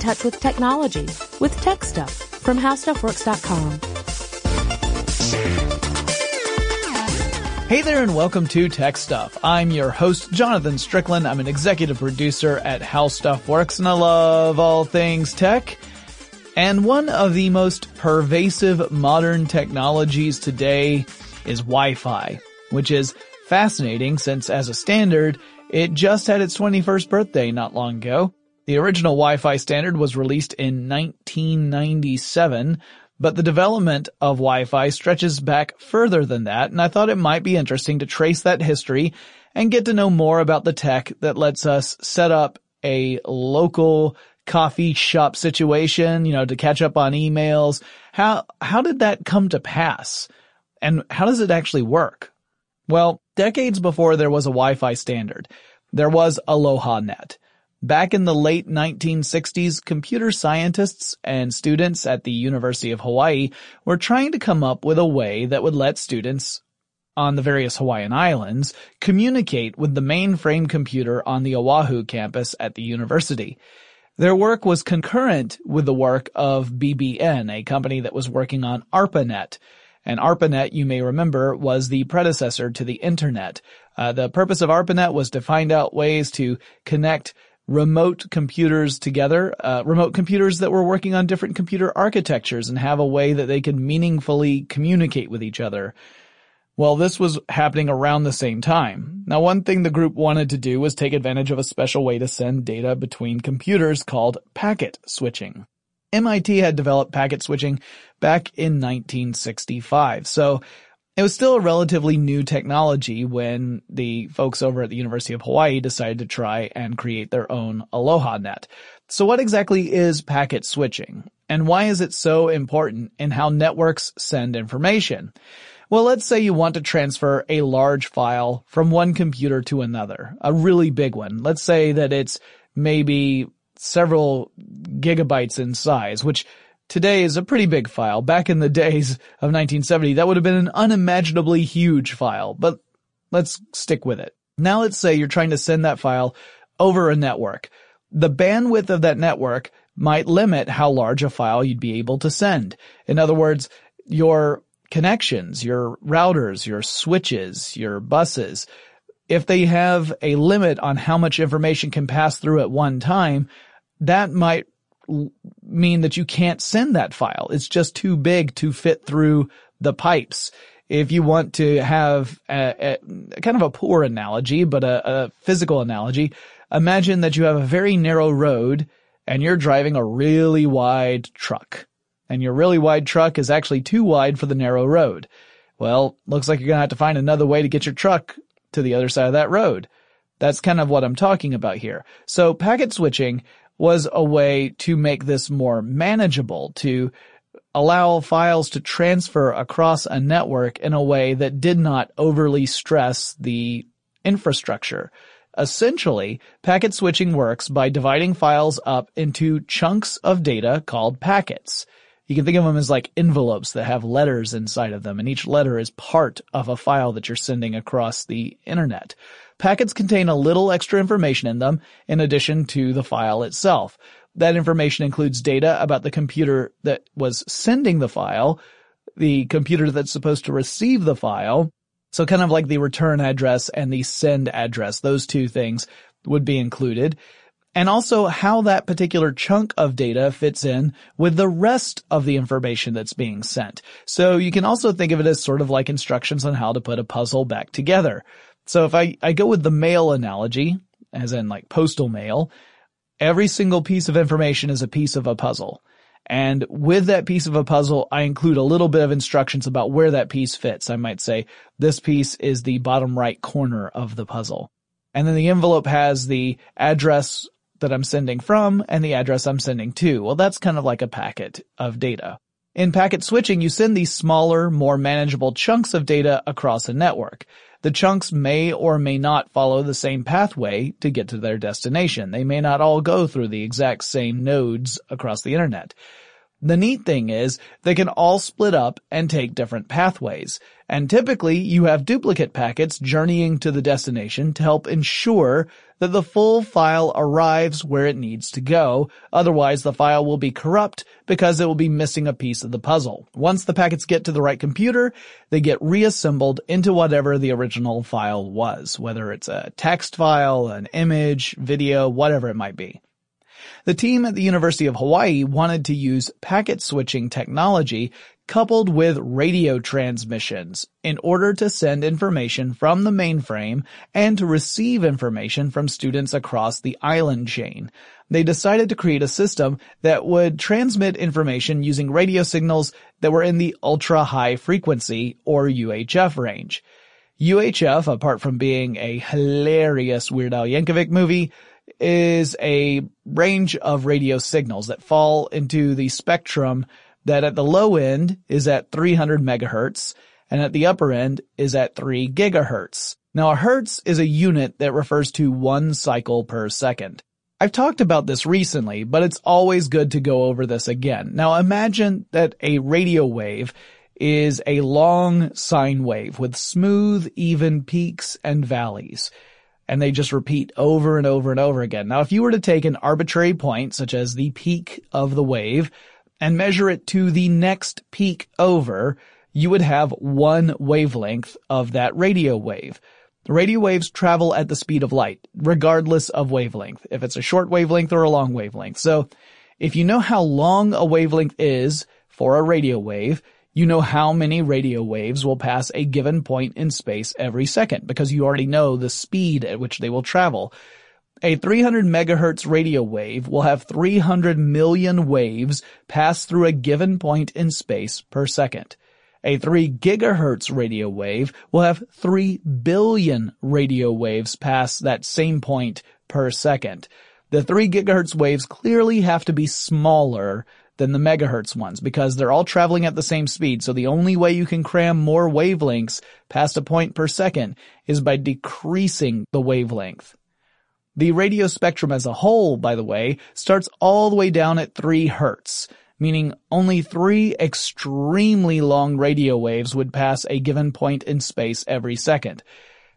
Touch with technology with Tech Stuff from HowStuffWorks.com. Hey there, and welcome to Tech Stuff. I'm your host, Jonathan Strickland. I'm an executive producer at How Stuff Works, and I love all things tech. And one of the most pervasive modern technologies today is Wi-Fi, which is fascinating since as a standard, it just had its 21st birthday not long ago. The original Wi-Fi standard was released in 1997, but the development of Wi-Fi stretches back further than that, and I thought it might be interesting to trace that history and get to know more about the tech that lets us set up a local coffee shop situation, you know, to catch up on emails. How, how did that come to pass? And how does it actually work? Well, decades before there was a Wi-Fi standard, there was AlohaNet. Back in the late 1960s, computer scientists and students at the University of Hawaii were trying to come up with a way that would let students on the various Hawaiian islands communicate with the mainframe computer on the Oahu campus at the university. Their work was concurrent with the work of BBN, a company that was working on ARPANET. And ARPANET, you may remember, was the predecessor to the internet. Uh, the purpose of ARPANET was to find out ways to connect remote computers together, uh, remote computers that were working on different computer architectures and have a way that they could meaningfully communicate with each other. Well, this was happening around the same time. Now, one thing the group wanted to do was take advantage of a special way to send data between computers called packet switching. MIT had developed packet switching back in 1965, so it was still a relatively new technology when the folks over at the University of Hawaii decided to try and create their own Aloha Net. So what exactly is packet switching? And why is it so important in how networks send information? Well, let's say you want to transfer a large file from one computer to another, a really big one. Let's say that it's maybe several gigabytes in size, which today is a pretty big file. Back in the days of 1970, that would have been an unimaginably huge file, but let's stick with it. Now let's say you're trying to send that file over a network. The bandwidth of that network might limit how large a file you'd be able to send. In other words, your connections, your routers, your switches, your buses, if they have a limit on how much information can pass through at one time, that might mean that you can't send that file. It's just too big to fit through the pipes. If you want to have a, a kind of a poor analogy, but a, a physical analogy, imagine that you have a very narrow road and you're driving a really wide truck. And your really wide truck is actually too wide for the narrow road. Well, looks like you're gonna have to find another way to get your truck to the other side of that road. That's kind of what I'm talking about here. So packet switching was a way to make this more manageable, to allow files to transfer across a network in a way that did not overly stress the infrastructure. Essentially, packet switching works by dividing files up into chunks of data called packets. You can think of them as like envelopes that have letters inside of them, and each letter is part of a file that you're sending across the internet. Packets contain a little extra information in them in addition to the file itself. That information includes data about the computer that was sending the file, the computer that's supposed to receive the file, so kind of like the return address and the send address, those two things would be included. And also how that particular chunk of data fits in with the rest of the information that's being sent. So you can also think of it as sort of like instructions on how to put a puzzle back together. So if I, I go with the mail analogy, as in like postal mail, every single piece of information is a piece of a puzzle. And with that piece of a puzzle, I include a little bit of instructions about where that piece fits. I might say, this piece is the bottom right corner of the puzzle. And then the envelope has the address that I'm sending from and the address I'm sending to. Well, that's kind of like a packet of data. In packet switching, you send these smaller, more manageable chunks of data across a network. The chunks may or may not follow the same pathway to get to their destination. They may not all go through the exact same nodes across the internet. The neat thing is they can all split up and take different pathways. And typically you have duplicate packets journeying to the destination to help ensure that the full file arrives where it needs to go. Otherwise the file will be corrupt because it will be missing a piece of the puzzle. Once the packets get to the right computer, they get reassembled into whatever the original file was, whether it's a text file, an image, video, whatever it might be. The team at the University of Hawaii wanted to use packet switching technology coupled with radio transmissions in order to send information from the mainframe and to receive information from students across the island chain. They decided to create a system that would transmit information using radio signals that were in the ultra high frequency or UHF range. UHF, apart from being a hilarious Weird Al Yankovic movie, is a range of radio signals that fall into the spectrum that at the low end is at 300 megahertz and at the upper end is at 3 gigahertz. Now a hertz is a unit that refers to one cycle per second. I've talked about this recently, but it's always good to go over this again. Now imagine that a radio wave is a long sine wave with smooth, even peaks and valleys and they just repeat over and over and over again. Now, if you were to take an arbitrary point, such as the peak of the wave, and measure it to the next peak over, you would have one wavelength of that radio wave. Radio waves travel at the speed of light, regardless of wavelength, if it's a short wavelength or a long wavelength. So, if you know how long a wavelength is for a radio wave, you know how many radio waves will pass a given point in space every second because you already know the speed at which they will travel. A 300 megahertz radio wave will have 300 million waves pass through a given point in space per second. A 3 gigahertz radio wave will have 3 billion radio waves pass that same point per second. The 3 gigahertz waves clearly have to be smaller than the megahertz ones because they're all traveling at the same speed. So the only way you can cram more wavelengths past a point per second is by decreasing the wavelength. The radio spectrum as a whole, by the way, starts all the way down at 3 hertz, meaning only three extremely long radio waves would pass a given point in space every second.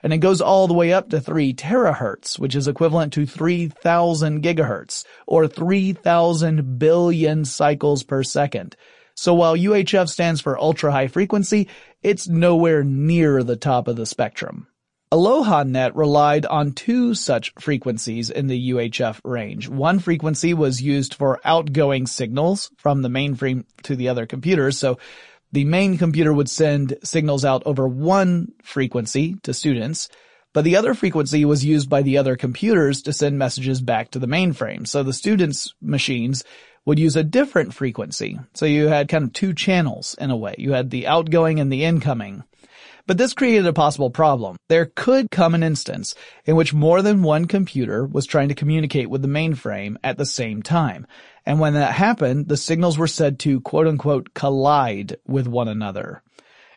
and it goes all the way up to 3 terahertz, which is equivalent to 3000 gigahertz, or 3000 billion cycles per second. So while UHF stands for ultra high frequency, it's nowhere near the top of the spectrum. AlohaNet relied on two such frequencies in the UHF range. One frequency was used for outgoing signals from the mainframe to the other computers, so the main computer would send signals out over one frequency to students, but the other frequency was used by the other computers to send messages back to the mainframe. So the students' machines would use a different frequency. So you had kind of two channels in a way. You had the outgoing and the incoming. But this created a possible problem. There could come an instance in which more than one computer was trying to communicate with the mainframe at the same time. And when that happened, the signals were said to quote unquote collide with one another.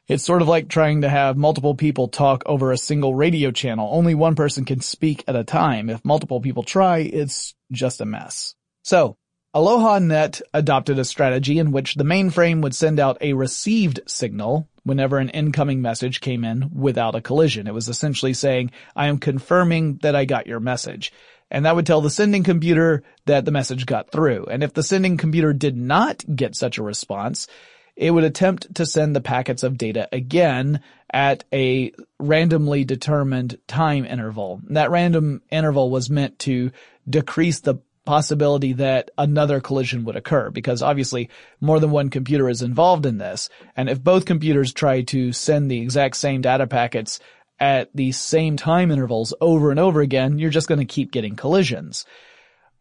It's sort of like trying to have multiple people talk over a single radio channel. Only one person can speak at a time. If multiple people try, it's just a mess. So, AlohaNet adopted a strategy in which the mainframe would send out a received signal whenever an incoming message came in without a collision. It was essentially saying, I am confirming that I got your message. And that would tell the sending computer that the message got through. And if the sending computer did not get such a response, it would attempt to send the packets of data again at a randomly determined time interval. That random interval was meant to decrease the possibility that another collision would occur because obviously more than one computer is involved in this. And if both computers try to send the exact same data packets at the same time intervals over and over again, you're just going to keep getting collisions.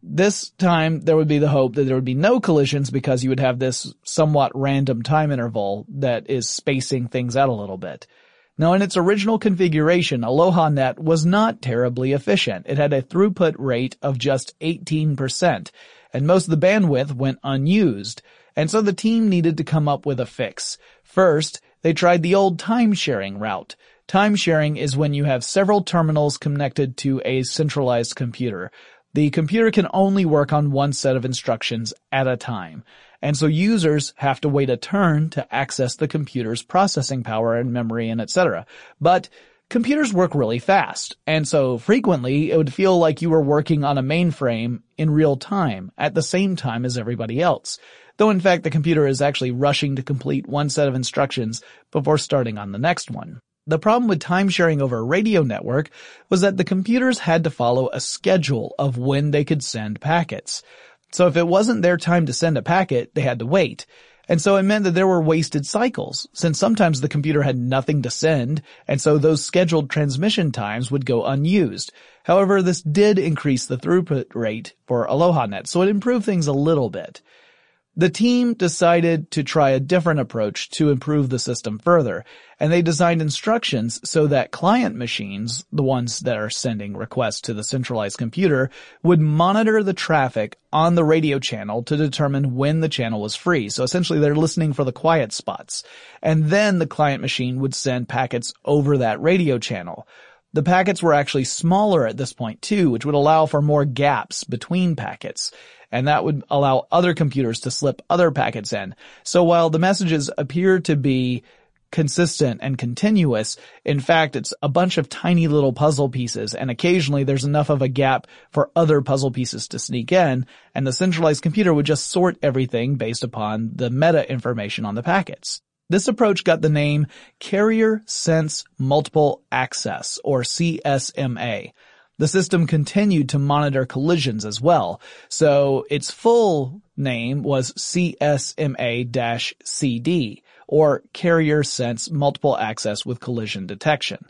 This time there would be the hope that there would be no collisions because you would have this somewhat random time interval that is spacing things out a little bit. Now in its original configuration, AlohaNet was not terribly efficient. It had a throughput rate of just 18%, and most of the bandwidth went unused. And so the team needed to come up with a fix. First, they tried the old time sharing route. Time sharing is when you have several terminals connected to a centralized computer. The computer can only work on one set of instructions at a time. And so users have to wait a turn to access the computer's processing power and memory and etc. But computers work really fast. And so frequently it would feel like you were working on a mainframe in real time at the same time as everybody else. Though in fact the computer is actually rushing to complete one set of instructions before starting on the next one. The problem with time sharing over a radio network was that the computers had to follow a schedule of when they could send packets. So if it wasn't their time to send a packet, they had to wait. And so it meant that there were wasted cycles, since sometimes the computer had nothing to send, and so those scheduled transmission times would go unused. However, this did increase the throughput rate for AlohaNet, so it improved things a little bit. The team decided to try a different approach to improve the system further, and they designed instructions so that client machines, the ones that are sending requests to the centralized computer, would monitor the traffic on the radio channel to determine when the channel was free. So essentially they're listening for the quiet spots. And then the client machine would send packets over that radio channel. The packets were actually smaller at this point too, which would allow for more gaps between packets and that would allow other computers to slip other packets in. So while the messages appear to be consistent and continuous, in fact, it's a bunch of tiny little puzzle pieces, and occasionally there's enough of a gap for other puzzle pieces to sneak in, and the centralized computer would just sort everything based upon the meta information on the packets. This approach got the name Carrier Sense Multiple Access, or CSMA. The system continued to monitor collisions as well, so its full name was CSMA-CD, or Carrier Sense Multiple Access with Collision Detection.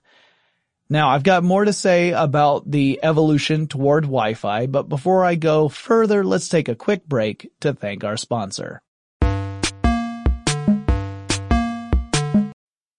Now, I've got more to say about the evolution toward Wi-Fi, but before I go further, let's take a quick break to thank our sponsor.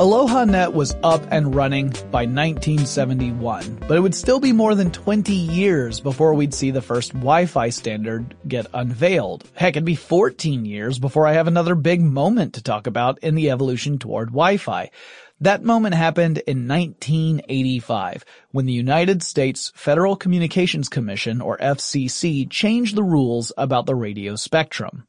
AlohaNet was up and running by 1971, but it would still be more than 20 years before we'd see the first Wi-Fi standard get unveiled. Heck, it'd be 14 years before I have another big moment to talk about in the evolution toward Wi-Fi. That moment happened in 1985 when the United States Federal Communications Commission, or FCC, changed the rules about the radio spectrum.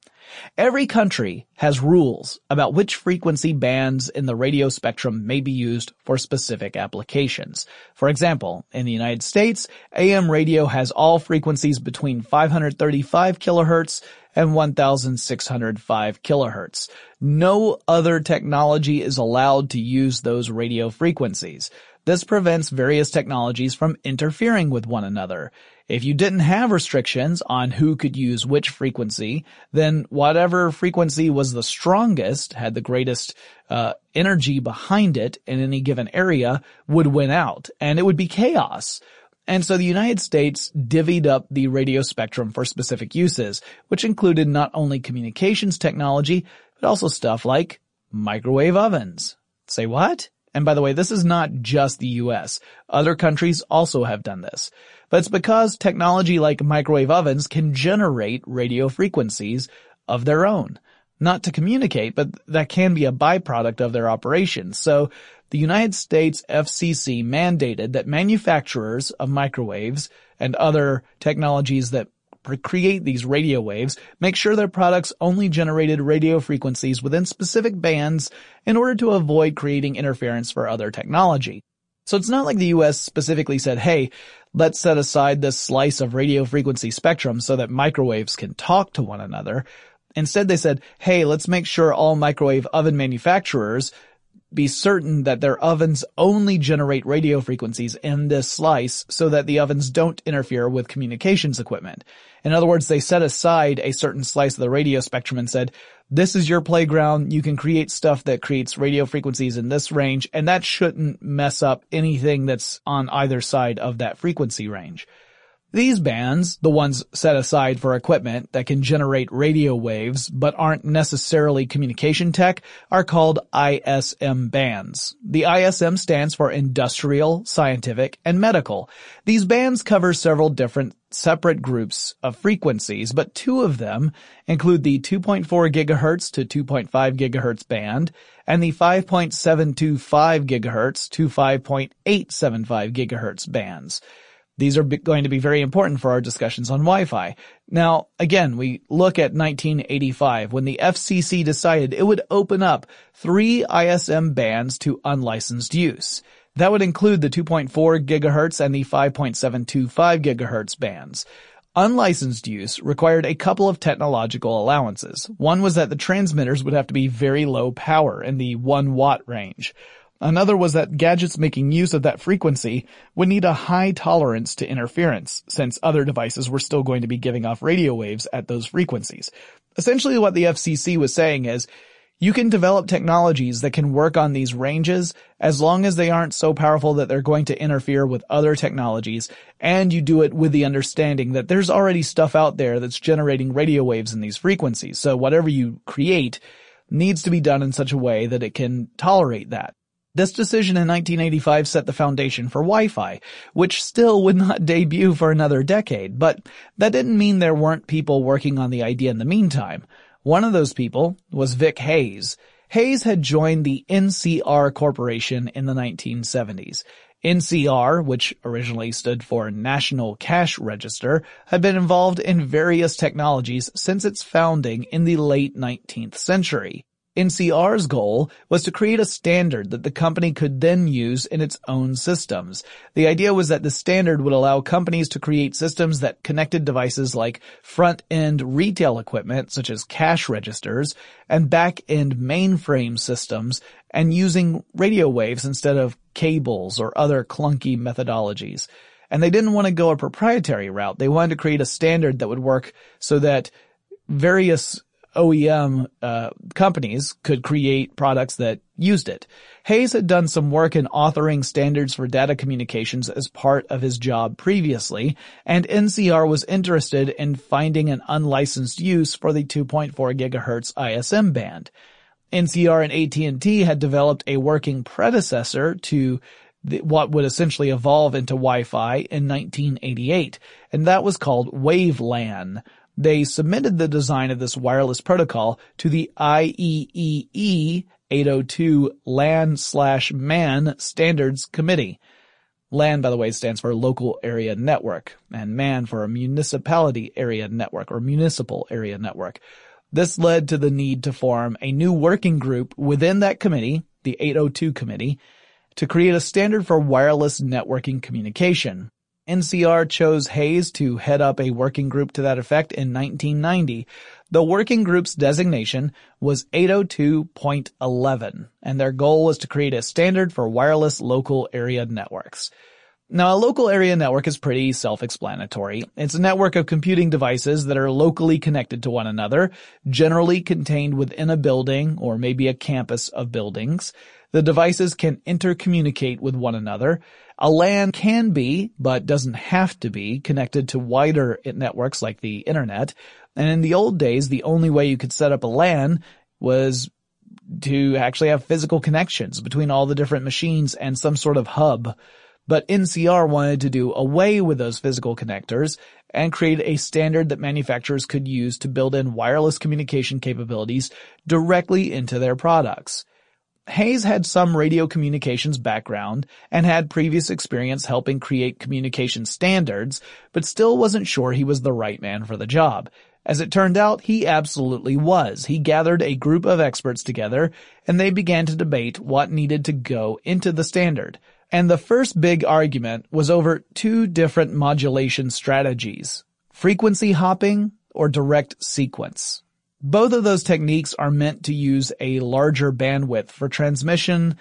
Every country has rules about which frequency bands in the radio spectrum may be used for specific applications. For example, in the United States, AM radio has all frequencies between 535 kilohertz and 1605 kilohertz. No other technology is allowed to use those radio frequencies. This prevents various technologies from interfering with one another. If you didn't have restrictions on who could use which frequency, then whatever frequency was the strongest, had the greatest uh, energy behind it in any given area, would win out, and it would be chaos. And so the United States divvied up the radio spectrum for specific uses, which included not only communications technology, but also stuff like microwave ovens. Say what? And by the way, this is not just the US. Other countries also have done this. But it's because technology like microwave ovens can generate radio frequencies of their own. Not to communicate, but that can be a byproduct of their operations. So the United States FCC mandated that manufacturers of microwaves and other technologies that create these radio waves make sure their products only generated radio frequencies within specific bands in order to avoid creating interference for other technology. So it's not like the US specifically said, hey, let's set aside this slice of radio frequency spectrum so that microwaves can talk to one another. Instead they said, hey, let's make sure all microwave oven manufacturers be certain that their ovens only generate radio frequencies in this slice so that the ovens don't interfere with communications equipment. In other words, they set aside a certain slice of the radio spectrum and said, this is your playground. You can create stuff that creates radio frequencies in this range, and that shouldn't mess up anything that's on either side of that frequency range. These bands, the ones set aside for equipment that can generate radio waves but aren't necessarily communication tech, are called ISM bands. The ISM stands for Industrial, Scientific, and Medical. These bands cover several different separate groups of frequencies, but two of them include the 2.4 GHz to 2.5 GHz band and the 5.725 GHz to 5.875 GHz bands. These are going to be very important for our discussions on Wi-Fi. Now, again, we look at 1985 when the FCC decided it would open up three ISM bands to unlicensed use. That would include the 2.4 GHz and the 5.725 GHz bands. Unlicensed use required a couple of technological allowances. One was that the transmitters would have to be very low power in the 1 watt range. Another was that gadgets making use of that frequency would need a high tolerance to interference, since other devices were still going to be giving off radio waves at those frequencies. Essentially what the FCC was saying is, you can develop technologies that can work on these ranges as long as they aren't so powerful that they're going to interfere with other technologies, and you do it with the understanding that there's already stuff out there that's generating radio waves in these frequencies. So whatever you create needs to be done in such a way that it can tolerate that. This decision in 1985 set the foundation for Wi-Fi, which still would not debut for another decade, but that didn't mean there weren't people working on the idea in the meantime. One of those people was Vic Hayes. Hayes had joined the NCR Corporation in the 1970s. NCR, which originally stood for National Cash Register, had been involved in various technologies since its founding in the late 19th century. NCR's goal was to create a standard that the company could then use in its own systems. The idea was that the standard would allow companies to create systems that connected devices like front-end retail equipment, such as cash registers, and back-end mainframe systems, and using radio waves instead of cables or other clunky methodologies. And they didn't want to go a proprietary route. They wanted to create a standard that would work so that various OEM uh, companies could create products that used it. Hayes had done some work in authoring standards for data communications as part of his job previously, and NCR was interested in finding an unlicensed use for the 2.4 GHz ISM band. NCR and AT&T had developed a working predecessor to the, what would essentially evolve into Wi-Fi in 1988, and that was called WaveLAN, they submitted the design of this wireless protocol to the IEEE 802 LAN slash MAN Standards Committee. LAN, by the way, stands for Local Area Network, and MAN for a Municipality Area Network or Municipal Area Network. This led to the need to form a new working group within that committee, the 802 committee, to create a standard for wireless networking communication. NCR chose Hayes to head up a working group to that effect in 1990. The working group's designation was 802.11, and their goal was to create a standard for wireless local area networks. Now, a local area network is pretty self-explanatory. It's a network of computing devices that are locally connected to one another, generally contained within a building or maybe a campus of buildings. The devices can intercommunicate with one another. A LAN can be, but doesn't have to be, connected to wider networks like the internet. And in the old days, the only way you could set up a LAN was to actually have physical connections between all the different machines and some sort of hub. But NCR wanted to do away with those physical connectors and create a standard that manufacturers could use to build in wireless communication capabilities directly into their products. Hayes had some radio communications background and had previous experience helping create communication standards, but still wasn't sure he was the right man for the job. As it turned out, he absolutely was. He gathered a group of experts together and they began to debate what needed to go into the standard. And the first big argument was over two different modulation strategies. Frequency hopping or direct sequence. Both of those techniques are meant to use a larger bandwidth for transmission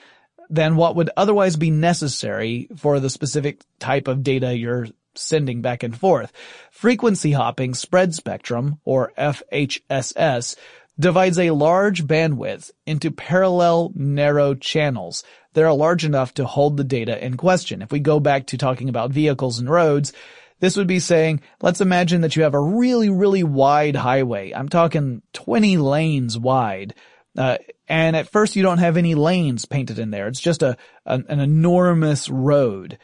than what would otherwise be necessary for the specific type of data you're sending back and forth. Frequency hopping spread spectrum, or FHSS, divides a large bandwidth into parallel narrow channels that are large enough to hold the data in question. If we go back to talking about vehicles and roads, This would be saying, let's imagine that you have a really, really wide highway. I'm talking 20 lanes wide. Uh, and at first you don't have any lanes painted in there. It's just a, an, an enormous road.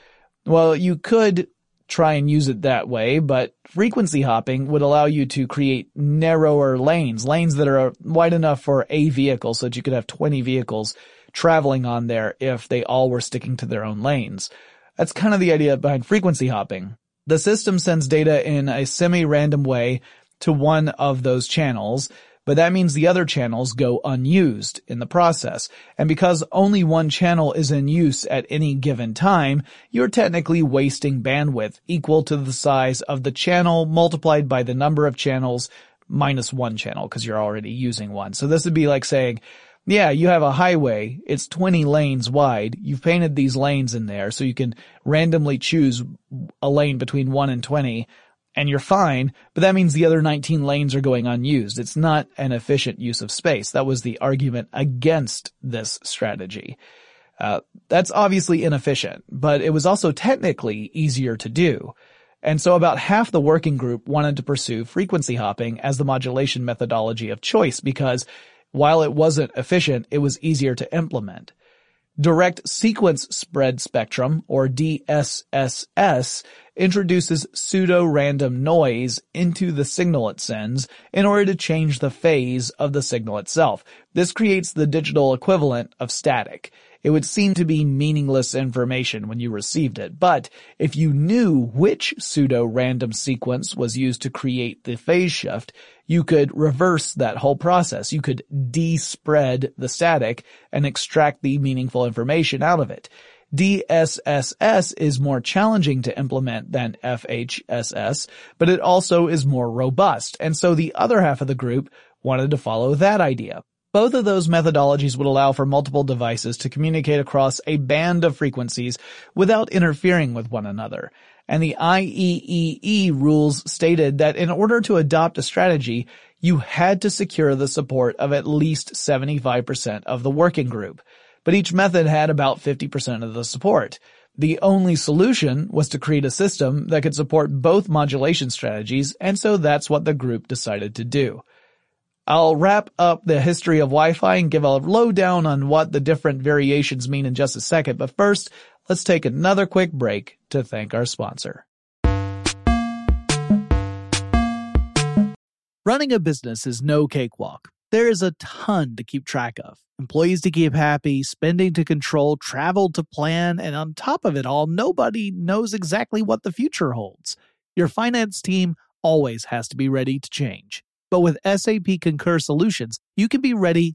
Well, you could try and use it that way, but frequency hopping would allow you to create narrower lanes, lanes that are wide enough for a vehicle so that you could have 20 vehicles traveling on there if they all were sticking to their own lanes. That's kind of the idea behind frequency hopping. The system sends data in a semi-random way to one of those channels, but that means the other channels go unused in the process. And because only one channel is in use at any given time, you're technically wasting bandwidth equal to the size of the channel multiplied by the number of channels minus one channel because you're already using one. So this would be like saying, yeah, you have a highway. It's 20 lanes wide. You've painted these lanes in there so you can randomly choose a lane between 1 and 20 and you're fine, but that means the other 19 lanes are going unused. It's not an efficient use of space. That was the argument against this strategy. Uh, that's obviously inefficient, but it was also technically easier to do. And so about half the working group wanted to pursue frequency hopping as the modulation methodology of choice because while it wasn't efficient, it was easier to implement. Direct Sequence Spread Spectrum, or DSSS, introduces pseudo-random noise into the signal it sends in order to change the phase of the signal itself. This creates the digital equivalent of static. It would seem to be meaningless information when you received it, but if you knew which pseudo-random sequence was used to create the phase shift, you could reverse that whole process. You could despread the static and extract the meaningful information out of it. DSSS is more challenging to implement than FHSS, but it also is more robust. And so the other half of the group wanted to follow that idea. Both of those methodologies would allow for multiple devices to communicate across a band of frequencies without interfering with one another. And the IEEE rules stated that in order to adopt a strategy, you had to secure the support of at least 75% of the working group. But each method had about 50% of the support. The only solution was to create a system that could support both modulation strategies, and so that's what the group decided to do. I'll wrap up the history of Wi-Fi and give a lowdown on what the different variations mean in just a second, but first, let's take another quick break to thank our sponsor. Running a business is no cakewalk. There is a ton to keep track of. Employees to keep happy, spending to control, travel to plan, and on top of it all, nobody knows exactly what the future holds. Your finance team always has to be ready to change. But with SAP Concur Solutions, you can be ready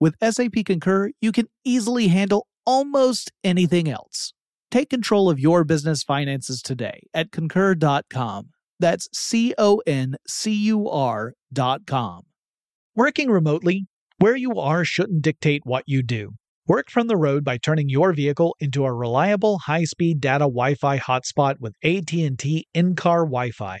with SAP Concur, you can easily handle almost anything else. Take control of your business finances today at concur.com. That's C O N C U R.com. Working remotely, where you are shouldn't dictate what you do. Work from the road by turning your vehicle into a reliable high-speed data Wi-Fi hotspot with AT&T in-car Wi-Fi.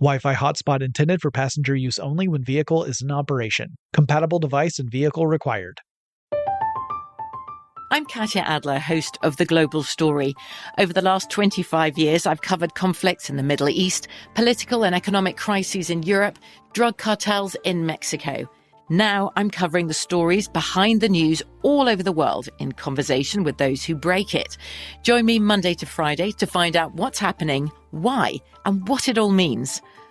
Wi Fi hotspot intended for passenger use only when vehicle is in operation. Compatible device and vehicle required. I'm Katya Adler, host of The Global Story. Over the last 25 years, I've covered conflicts in the Middle East, political and economic crises in Europe, drug cartels in Mexico. Now I'm covering the stories behind the news all over the world in conversation with those who break it. Join me Monday to Friday to find out what's happening, why, and what it all means.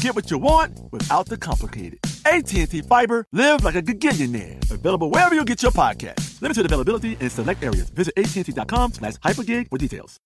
Get what you want without the complicated. AT&T Fiber, live like a gigillionaire. Available wherever you get your podcast. Limited availability in select areas. Visit AT&T.com slash hypergig for details.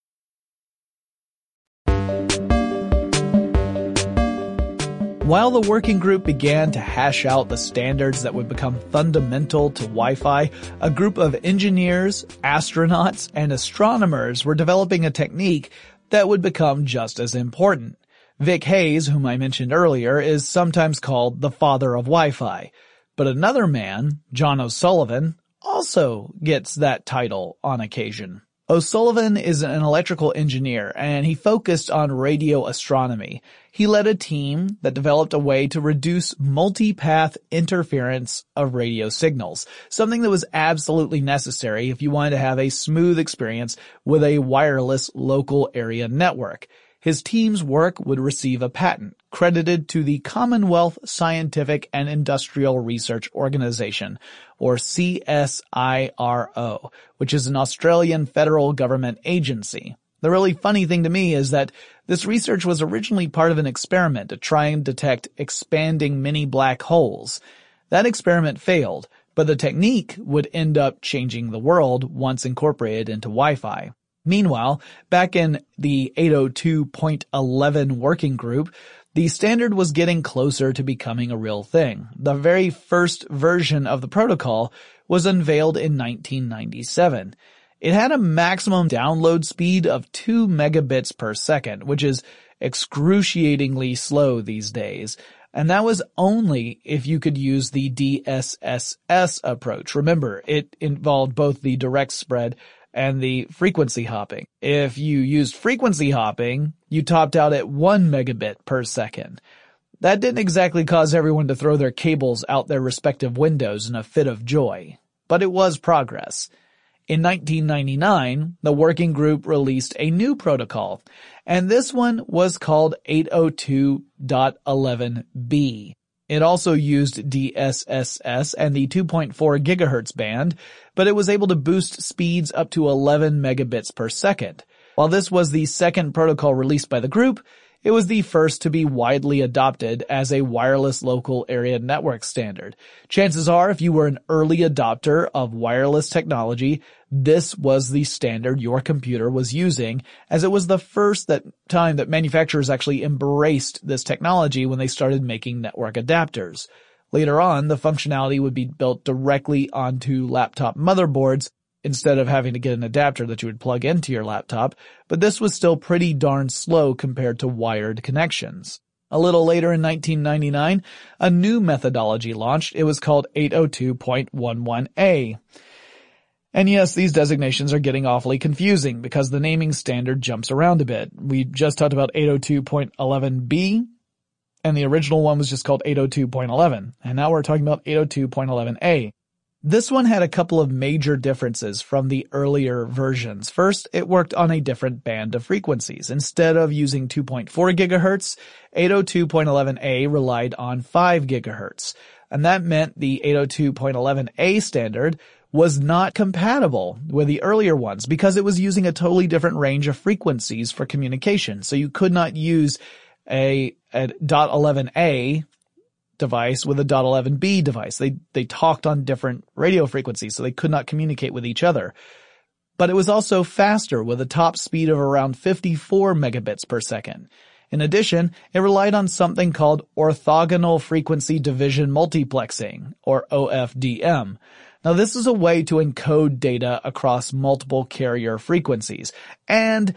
While the working group began to hash out the standards that would become fundamental to Wi-Fi, a group of engineers, astronauts, and astronomers were developing a technique that would become just as important. Vic Hayes, whom I mentioned earlier, is sometimes called the father of Wi-Fi. But another man, John O'Sullivan, also gets that title on occasion. O'Sullivan is an electrical engineer and he focused on radio astronomy. He led a team that developed a way to reduce multipath interference of radio signals, something that was absolutely necessary if you wanted to have a smooth experience with a wireless local area network. His team's work would receive a patent credited to the Commonwealth Scientific and Industrial Research Organization, or CSIRO, which is an Australian federal government agency. The really funny thing to me is that this research was originally part of an experiment to try and detect expanding mini black holes. That experiment failed, but the technique would end up changing the world once incorporated into Wi-Fi. Meanwhile, back in the 802.11 working group, the standard was getting closer to becoming a real thing. The very first version of the protocol was unveiled in 1997. It had a maximum download speed of 2 megabits per second, which is excruciatingly slow these days. And that was only if you could use the DSSS approach. Remember, it involved both the direct spread and the frequency hopping. If you used frequency hopping, you topped out at 1 megabit per second. That didn't exactly cause everyone to throw their cables out their respective windows in a fit of joy, but it was progress. In 1999, the working group released a new protocol, and this one was called 802.11b. It also used DSSS and the 2.4 gigahertz band, but it was able to boost speeds up to 11 megabits per second. While this was the second protocol released by the group, it was the first to be widely adopted as a wireless local area network standard. Chances are if you were an early adopter of wireless technology, this was the standard your computer was using as it was the first that time that manufacturers actually embraced this technology when they started making network adapters. Later on, the functionality would be built directly onto laptop motherboards instead of having to get an adapter that you would plug into your laptop, but this was still pretty darn slow compared to wired connections. A little later in 1999, a new methodology launched. It was called 802.11a. And yes, these designations are getting awfully confusing because the naming standard jumps around a bit. We just talked about 802.11b, and the original one was just called 802.11, and now we're talking about 802.11a. This one had a couple of major differences from the earlier versions. First, it worked on a different band of frequencies. Instead of using 2.4 gigahertz, 802.11a relied on 5 gigahertz. And that meant the 802.11a standard was not compatible with the earlier ones because it was using a totally different range of frequencies for communication. So you could not use a, a .11a device with a .11b device. They, they talked on different radio frequencies, so they could not communicate with each other. But it was also faster with a top speed of around 54 megabits per second. In addition, it relied on something called orthogonal frequency division multiplexing, or OFDM. Now this is a way to encode data across multiple carrier frequencies, and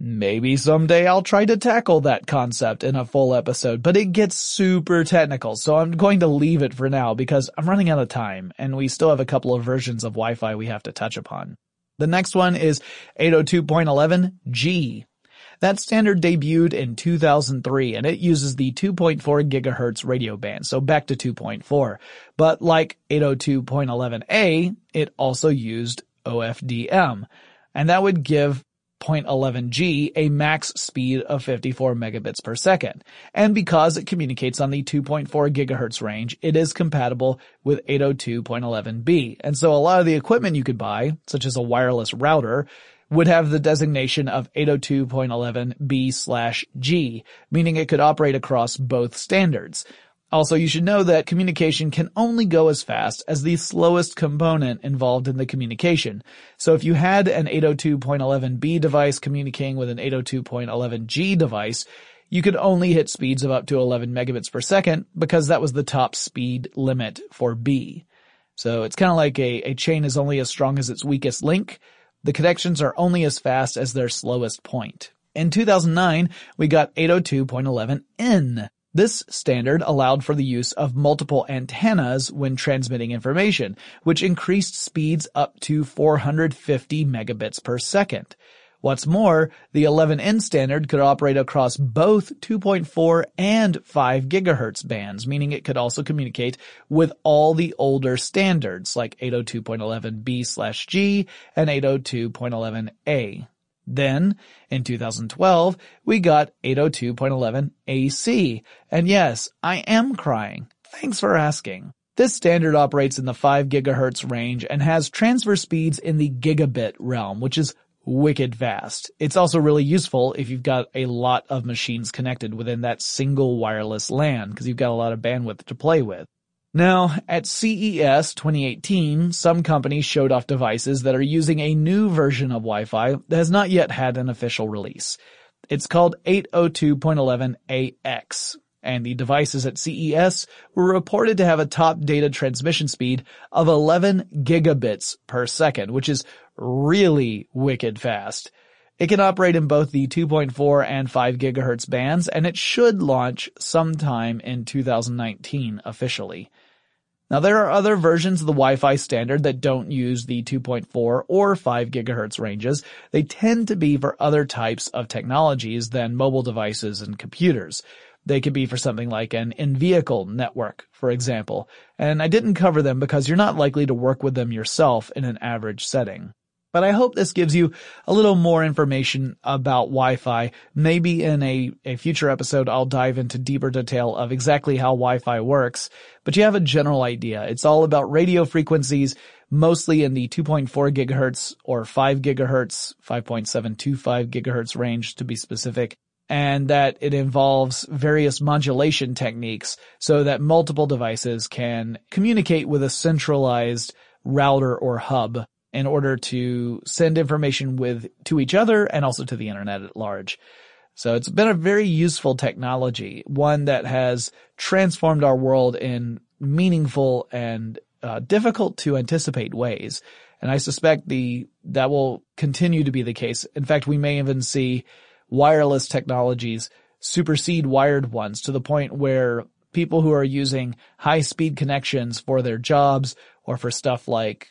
Maybe someday I'll try to tackle that concept in a full episode, but it gets super technical, so I'm going to leave it for now because I'm running out of time and we still have a couple of versions of Wi-Fi we have to touch upon. The next one is 802.11G. That standard debuted in 2003 and it uses the 2.4 gigahertz radio band, so back to 2.4. But like 802.11a, it also used OFDM. And that would give 0.11g a max speed of 54 megabits per second. And because it communicates on the 2.4 gigahertz range, it is compatible with 802.11b. And so a lot of the equipment you could buy, such as a wireless router, would have the designation of 802.11b slash G, meaning it could operate across both standards. Also, you should know that communication can only go as fast as the slowest component involved in the communication. So if you had an 802.11b device communicating with an 802.11g device, you could only hit speeds of up to 11 megabits per second because that was the top speed limit for B. So it's kind of like a, a chain is only as strong as its weakest link. The connections are only as fast as their slowest point. In 2009, we got 802.11n. This standard allowed for the use of multiple antennas when transmitting information, which increased speeds up to 450 megabits per second. What's more, the 11N standard could operate across both 2.4 and 5 gigahertz bands, meaning it could also communicate with all the older standards like 802.11b slash G and 802.11a. Then, in 2012, we got 802.11 AC. And yes, I am crying. Thanks for asking. This standard operates in the 5 gigahertz range and has transfer speeds in the gigabit realm, which is wicked fast. It's also really useful if you've got a lot of machines connected within that single wireless LAN, because you've got a lot of bandwidth to play with. Now, at CES 2018, some companies showed off devices that are using a new version of Wi-Fi that has not yet had an official release. It's called 802.11ax, and the devices at CES were reported to have a top data transmission speed of 11 gigabits per second, which is really wicked fast. It can operate in both the 2.4 and 5 gigahertz bands, and it should launch sometime in 2019 officially. Now there are other versions of the Wi-Fi standard that don't use the 2.4 or 5 gigahertz ranges. They tend to be for other types of technologies than mobile devices and computers. They could be for something like an in-vehicle network, for example. And I didn't cover them because you're not likely to work with them yourself in an average setting. But I hope this gives you a little more information about Wi-Fi. Maybe in a, a future episode, I'll dive into deeper detail of exactly how Wi-Fi works, but you have a general idea. It's all about radio frequencies, mostly in the 2.4 gigahertz or 5 gigahertz, 5.725 gigahertz range to be specific and that it involves various modulation techniques so that multiple devices can communicate with a centralized router or hub in order to send information with to each other and also to the internet at large. So it's been a very useful technology, one that has transformed our world in meaningful and uh, difficult to anticipate ways. And I suspect the that will continue to be the case. In fact, we may even see wireless technologies supersede wired ones to the point where people who are using high speed connections for their jobs or for stuff like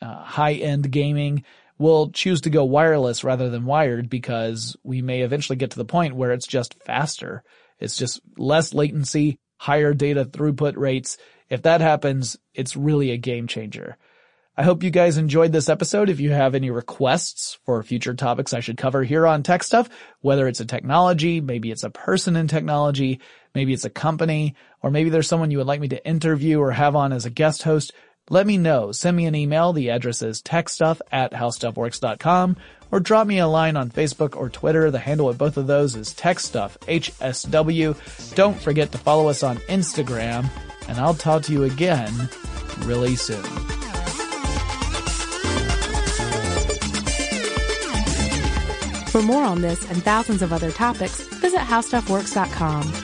uh, high end gaming will choose to go wireless rather than wired because we may eventually get to the point where it's just faster. It's just less latency, higher data throughput rates. If that happens, it's really a game changer. I hope you guys enjoyed this episode. If you have any requests for future topics I should cover here on Tech Stuff, whether it's a technology, maybe it's a person in technology, maybe it's a company, or maybe there's someone you would like me to interview or have on as a guest host, let me know. Send me an email. The address is techstuff at howstuffworks.com or drop me a line on Facebook or Twitter. The handle at both of those is techstuff, HSW. Don't forget to follow us on Instagram and I'll talk to you again really soon. For more on this and thousands of other topics, visit howstuffworks.com.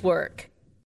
work.